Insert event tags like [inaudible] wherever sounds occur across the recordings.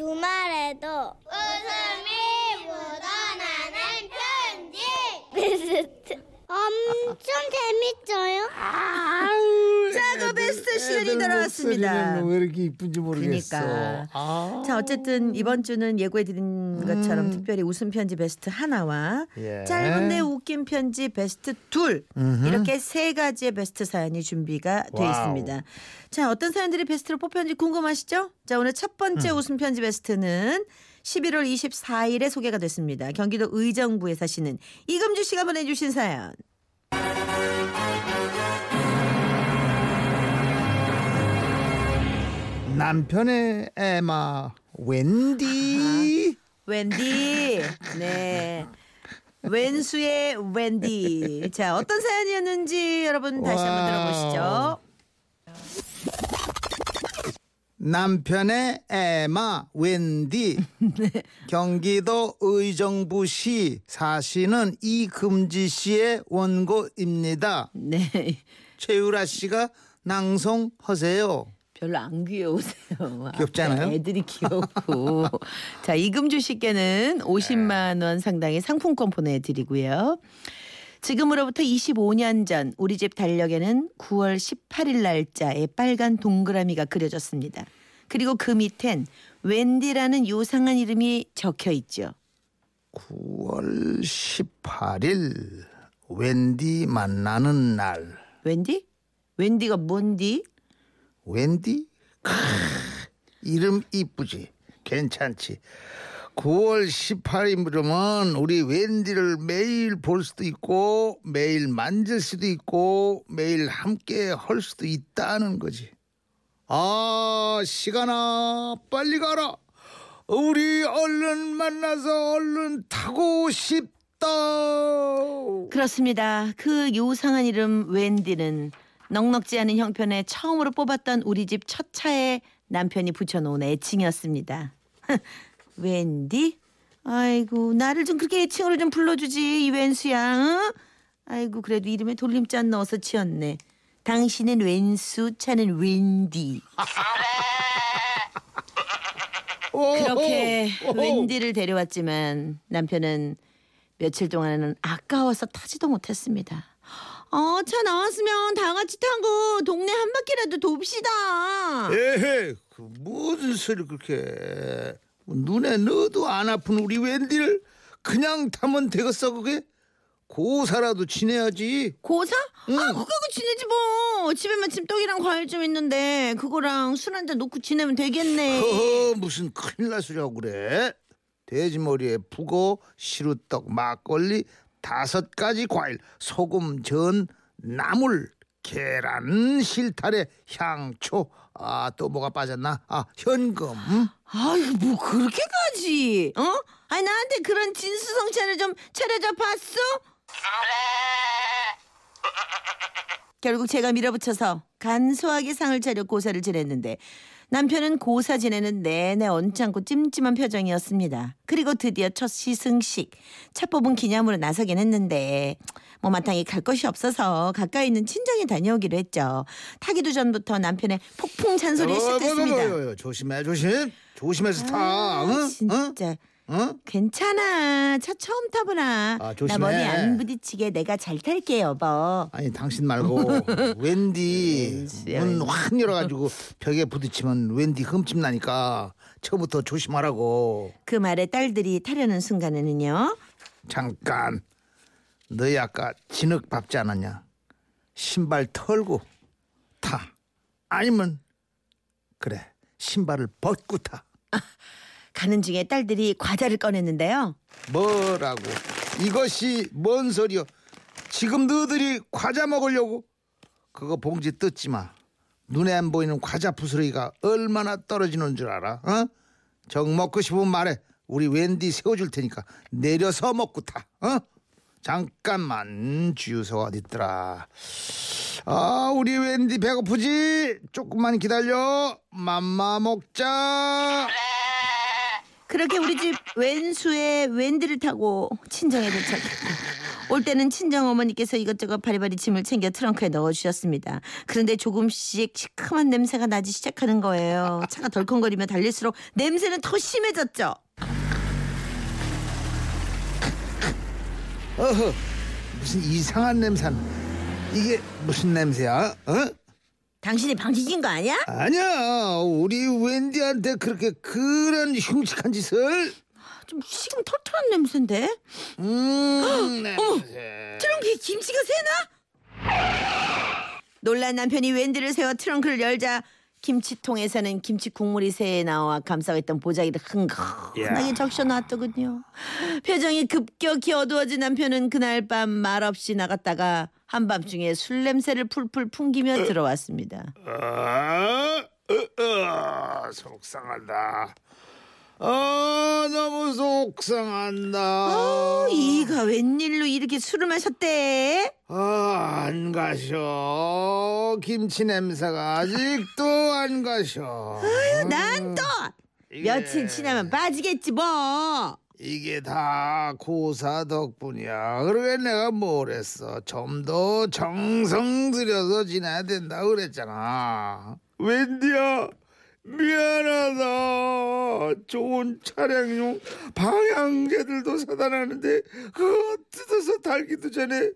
주말에도 웃음이 묻어나는 편지. [laughs] [laughs] 엄청 재밌어요 자, 그 베스트 시간이 돌아왔습니다. 왜 이렇게 이쁜지 모르겠어. 그러니까. 아. 자 어쨌든 이번 주는 예고해드린 것처럼 특별히 웃음 편지 베스트 하나와 예. 짧은데 웃긴 편지 베스트 둘 음흠. 이렇게 세 가지의 베스트 사연이 준비가 돼 와우. 있습니다. 자 어떤 사연들이 베스트로 뽑혔는지 궁금하시죠? 자 오늘 첫 번째 음. 웃음 편지 베스트는 11월 24일에 소개가 됐습니다. 경기도 의정부에 사시는 이금주 씨가 보내주신 사연. 남편의 애마 웬디 웬디. 네. 웬수의 웬디. 자, 어떤 사연이었는지 여러분 다시 한번 와우. 들어보시죠. 남편의 에마 웬디 [laughs] 경기도 의정부시 사시는 이금지 씨의 원고입니다. 네. 최유라 씨가 낭송하세요. 별로 안 귀여우세요. [laughs] 귀엽지 않아요? 앞에 애들이 귀엽고. [laughs] 자, 이금주 씨께는 50만 원 상당의 상품권 보내드리고요. 지금으로부터 25년 전 우리 집 달력에는 9월 18일 날짜에 빨간 동그라미가 그려졌습니다. 그리고 그 밑엔 웬디라는 요상한 이름이 적혀 있죠. 9월 18일 웬디 만나는 날. 웬디? 웬디가 뭔디? 웬디? 크, 이름 이쁘지. 괜찮지. 9월 18일이면 우리 웬디를 매일 볼 수도 있고 매일 만질 수도 있고 매일 함께 할 수도 있다는 거지. 아 시간아 빨리 가라. 우리 얼른 만나서 얼른 타고 싶다. 그렇습니다. 그 요상한 이름 웬디는 넉넉지 않은 형편에 처음으로 뽑았던 우리 집 첫 차에 남편이 붙여놓은 애칭이었습니다. [laughs] 웬디? 아이고 나를 좀 그렇게 애칭으로 좀 불러주지 이 웬수야. 응? 아이고 그래도 이름에 돌림자 넣어서 지었네. 당신은 웬수, 차는 웬디. [laughs] 그렇게. 웬디를 데려왔지만 남편은 며칠 동안은 아까워서 타지도 못했습니다. 어, 차 나왔으면 다 같이 타고 동네 한 바퀴라도 돕시다. 에헤, 그 무슨 소리 그렇게 해. 눈에 넣어도 안 아픈 우리 웬디를 그냥 타면 되겠어 그게? 고사라도 지내야지. 고사? 응. 아, 그거 지내지 뭐. 집에 마침 떡이랑 과일 좀 있는데 그거랑 술 한 잔 놓고 지내면 되겠네. 허허 무슨 큰일 날 소리하고 그래? 돼지머리에 북어, 시루떡, 막걸리, 다섯 가지 과일, 소금, 전, 나물, 계란, 실타래, 향초, 아 또 뭐가 빠졌나? 아 현금. 아유, 뭐 그렇게까지? 어? 아니 나한테 그런 진수성찬을 좀 차려줘 봤어? 결국 제가 밀어붙여서 간소하게 상을 차려 고사를 지냈는데 남편은 고사 지내는 내내 언짢고 찜찜한 표정이었습니다. 그리고 드디어 첫 시승식 차 뽑은 기념으로 나서긴 했는데 뭐 마땅히 갈 곳이 없어서 가까이 있는 친정에 다녀오기로 했죠. 타기도 전부터 남편의 폭풍 잔소리를 어, 시작했습니다. 뭐, 뭐, 뭐, 뭐, 조심해 조심. 조심해서 타. 아, 응? 응? 진짜 응? 괜찮아. 차 처음 타보나. 아, 나 조심해. 머리 안 부딪히게 내가 잘 탈게 여보. 아니 당신 말고 [laughs] 웬디 문. 확 열어가지고 벽에 부딪히면 웬디 흠집 나니까 처음부터 조심하라고. 그 말에 딸들이 타려는 순간에는요. 잠깐 너희 아까 진흙 밟지 않았냐? 신발 털고 타. 아니면 그래 신발을 벗고 타. 가는 중에 딸들이 과자를 꺼냈는데요. 뭐라고? 이것이 뭔 소리여? 지금 너희들이 과자 먹으려고? 그거 봉지 뜯지 마. 눈에 안 보이는 과자 부스러기가 얼마나 떨어지는 줄 알아? 어? 정 먹고 싶으면 말해. 우리 웬디 세워줄 테니까 내려서 먹고 타. 어? 잠깐만 주유소 어딨더라? 아 우리 웬디 배고프지? 조금만 기다려. 맘마 먹자. 그렇게 우리 집 웬수의 웬디를 타고 친정에 도착했고 올 때는 친정 어머니께서 이것저것 바리바리 짐을 챙겨 트렁크에 넣어주셨습니다. 그런데 조금씩 시큼한 냄새가 나기 시작하는 거예요. 차가 덜컹거리며 달릴수록 냄새는 더 심해졌죠. 어허 무슨 이상한 냄새 이게 무슨 냄새야? 어? 당신이 방치진 거 아니야? 아니야 우리 웬디한테 그렇게 그런 흉측한 짓을 좀 식은 털털한 냄새인데? 음 냄새 트렁크에 김치가 새나? 놀란 남편이 웬디를 세워 트렁크를 열자 김치통에서는 김치 국물이 새에 나와 감싸고 있던 보자기를 흥건하게 야. 적셔놨더군요. 표정이 급격히 어두워진 남편은 그날 밤 말없이 나갔다가 한밤중에 술 냄새를 풀풀 풍기며 들어왔습니다. 아, 어, 어, 속상하다. 아, 너무 속상한다. 어, 이가 웬일로 이렇게 술을 마셨대? 아, 안 가셔. 김치 냄새가 아직도 안 가셔. 난 또 며칠 지나면 빠지겠지 뭐. 이게 다 고사 덕분이야. 그러게 내가 뭘 했어. 좀 더 정성 들여서 지내야 된다 그랬잖아. 웬디야, 미안하다. 좋은 차량용 방향제들도 사다 놨는데 그거 뜯어서 달기도 전에 에,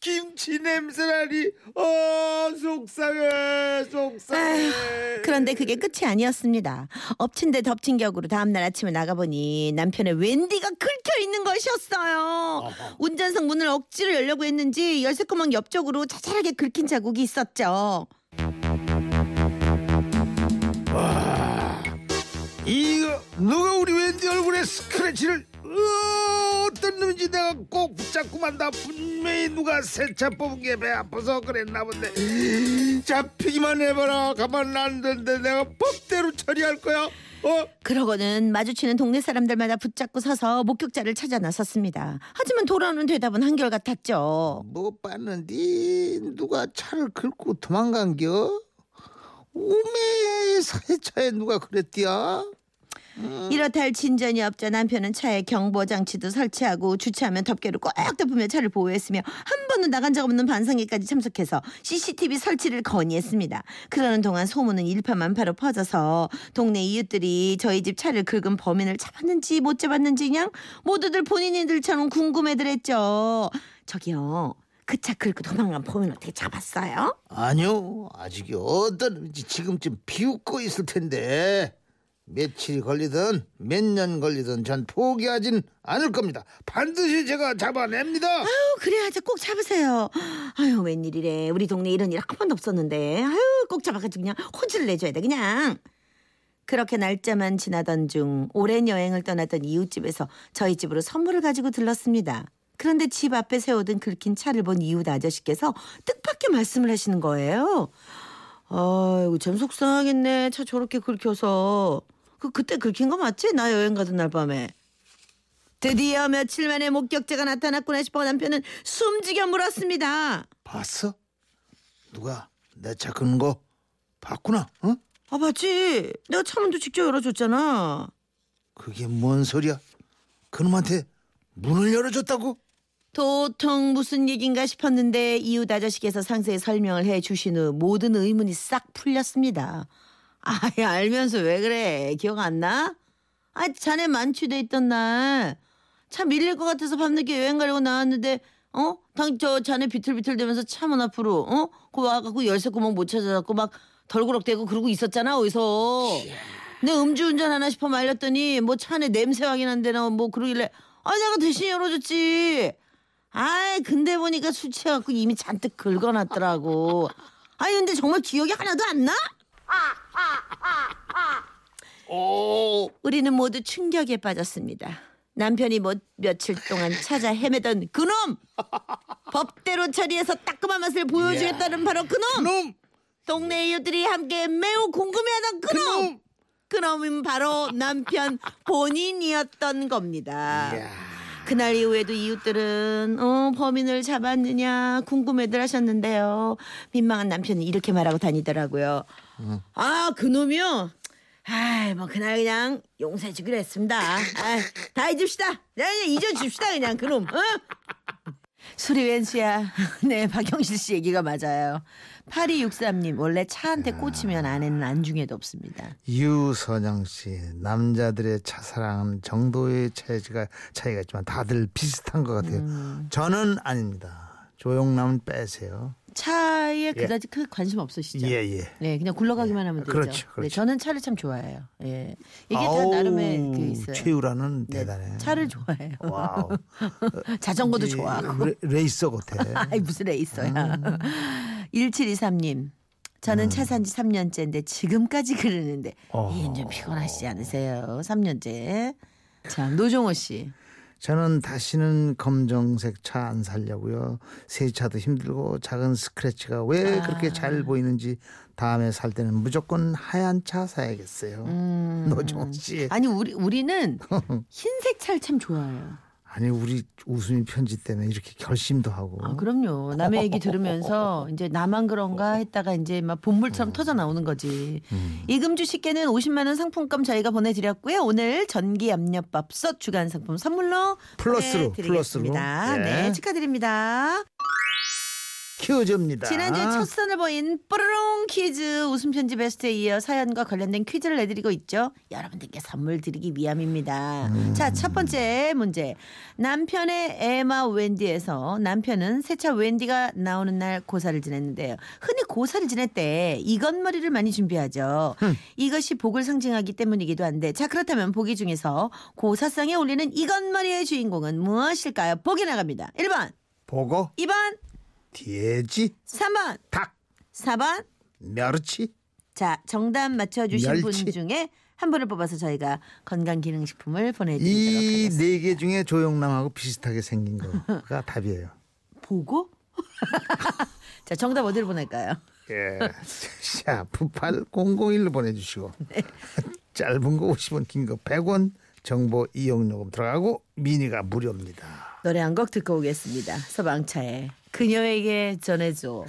김치 냄새라니. 어, 속상해, 속상해. 그런데 그게 끝이 아니었습니다. 엎친 데 덮친 격으로 다음날 아침에 나가보니 남편의 웬디가 긁혀 있는 것이었어요. 운전석 문을 억지로 열려고 했는지 열쇠구멍 옆쪽으로 자잘하게 긁힌 자국이 있었죠. 이거 누가 우리 웬디 얼굴에 스크래치를 어, 어떤 놈인지 내가 꼭 붙잡고 만 다 분명히 누가 세차 뽑은 게 배 아파서 그랬나 본데 [gasps] 잡히기만 해봐라 가만 안 된대 내가 법대로 처리할 거야 어? 그러고는 마주치는 동네 사람들마다 붙잡고 서서 목격자를 찾아 나섰습니다. 하지만 돌아오는 대답은 한결같았죠. 못 봤는디 누가 차를 긁고 도망간겨? 오메 세차에 누가 그랬디야? 이렇다 할 진전이 없자 남편은 차에 경보 장치도 설치하고 주차하면 덮개로 꼭 덮으며 차를 보호했으며 한 번도 나간 적 없는 반성회까지 참석해서 CCTV 설치를 건의했습니다. 그러는 동안 소문은 일파만파로 퍼져서 동네 이웃들이 저희 집 차를 긁은 범인을 잡았는지 못 잡았는지 그냥 모두들 본인들처럼 궁금해들 했죠. 저기요. 그차 긁고 도망간 범인 어떻게 잡았어요? 아니요 아직이 어떤 놈인지 지금쯤 비웃고 있을 텐데 며칠이 걸리든 몇 년 걸리든 전 포기하진 않을 겁니다 반드시 제가 잡아냅니다 아유 그래야지 꼭 잡으세요. 아유 웬일이래. 우리 동네 이런 일 한 번도 없었는데. 아유 꼭 잡아가지고 그냥 호주를 내줘야 돼 그냥. 그렇게 날짜만 지나던 중 오랜 여행을 떠났던 이웃집에서 저희 집으로 선물을 가지고 들렀습니다. 그런데 집 앞에 세워둔 긁힌 차를 본 이웃 아저씨께서 뜻밖의 말씀을 하시는 거예요. 아이고 참 속상하겠네. 차 저렇게 긁혀서. 그 그때 긁힌 거 맞지? 나 여행 가던 날 밤에. 드디어 며칠 만에 목격자가 나타났구나 싶어 남편은 숨지겨 물었습니다. 봤어? 누가 내 차 끄는 거 봤구나 어? 아 봤지? 내가 차문도 직접 열어줬잖아. 그게 뭔 소리야 그놈한테 문을 열어줬다고? 도통 무슨 얘긴가 싶었는데 이웃 아저씨께서 상세히 설명을 해 주신 후 모든 의문이 싹 풀렸습니다. 아이 알면서 왜 그래? 기억 안 나? 아 자네 만취돼 있던 날차 밀릴 것 같아서 밤늦게 여행 가려고 나왔는데 어? 당 저 자네 비틀비틀 대면서 차문 앞으로 어? 그 와갖고 열쇠 구멍 못 찾아갖고 막 덜그럭대고 그러고 있었잖아 어디서 내 음주운전 하나 싶어 말렸더니 뭐 차 안에 냄새 확인한대나 뭐 그러길래 아 내가 대신 열어줬지 아이 근데 보니까 술 취해갖고 이미 잔뜩 긁어놨더라고 아니 근데 정말 기억이 하나도 안 나? 오 우리는 모두 충격에 빠졌습니다. 남편이 뭐 며칠 동안 찾아 헤매던 그놈! 법대로 처리해서 따끔한 맛을 보여주겠다는 바로 그놈! 그놈 동네 이웃들이 함께 매우 궁금해하던 그놈! 그놈 그놈은 바로 남편 본인이었던 겁니다. 이야. 그날 이후에도 이웃들은 어, 범인을 잡았느냐 궁금해들 하셨는데요. 민망한 남편이 이렇게 말하고 다니더라고요. 아 그놈이요. 아이 뭐 그날 그냥 용서해 주기로 했습니다. 아이, 다 잊읍시다. 그냥 잊어줍시다 그냥 그놈. 어? 소리 웬수야. [laughs] 네, 박영실 씨 얘기가 맞아요. 8263님, 원래 차한대 꽂히면 아내는 안중에도 없습니다. 유선영 씨 남자들의 차사랑은 정도의 차이가 차이가 있지만 다들 비슷한 것 같아요. 음. 저는 아닙니다. 조용남은 빼세요. 차에 그다지 큰 관심 없으시죠? 예 예. 네, 그냥 굴러가기만 하면 되죠. 그렇죠, 네, 그렇죠. 저는 차를 참 좋아해요. 예. 이게 다 아우, 나름의 그 있어요. 최유라는 네, 대단해. 차를 좋아해요. 와우. [laughs] 자전거도 이 좋아하고. 레, 레이서 같아. [laughs] 아이 무슨 레이서야. 음. 1723님. 저는 차산 지 3년째인데 지금까지 그러는데 어. 이게 좀 피곤하시지 않으세요? 3년째. 자, 노종호 씨. 저는 다시는 검정색 차 안 살려고요. 새 차도 힘들고 작은 스크래치가 왜 아. 그렇게 잘 보이는지 다음에 살 때는 무조건 하얀 차 사야겠어요. 음. 노종호 씨. 아니 우리 우리는 [laughs] 흰색 차를 참 좋아해요. 아니 우리 웃음이 편지 때문에 이렇게 결심도 하고. 아, 그럼요. 남의 얘기 들으면서 [laughs] 이제 나만 그런가 했다가 이제 막 본물처럼 터져 나오는 거지. 음. 이금주 씨께는 50만 원 상품권 저희가 보내드렸고요. 오늘 전기 압력밥솥 주간 상품 선물로 플러스로, 보내드리겠습니다. 플러스로. 예. 네, 축하드립니다. 키워줍니다. 지난주에 첫 선을 보인 뽀로롱 퀴즈 웃음 편지 베스트에 이어 사연과 관련된 퀴즈를 내드리고 있죠. 여러분들께 선물 드리기 위함입니다. 자, 첫 번째 문제. 남편의 에마 웬디에서 남편은 새차 웬디가 나오는 날 고사를 지냈는데요. 흔히 고사를 지낼 때 이것머리를 많이 준비하죠. 이것이 복을 상징하기 때문이기도 한데 자, 그렇다면 보기 중에서 고사상에 올리는 이것머리의 주인공은 무엇일까요? 보기 나갑니다. 1번, 보고 2번, 돼지, 3번, 닭, 4번, 멸치. 자, 정답 맞춰주신 멸치. 분 중에 한 분을 뽑아서 저희가 건강기능식품을 보내드리도록 이 하겠습니다. 네 개 중에 조영남하고 비슷하게 생긴 거가 [laughs] 답이에요. 보고? [laughs] 자, 정답 어디로 보낼까요? 예. 샤프 8001로 보내주시고 [laughs] 네. 짧은 거 50원 긴 거 100원 정보 이용요금 들어가고 미니가 무료입니다. 노래 한 곡 듣고 오겠습니다. 서방차의 그녀에게 전해줘.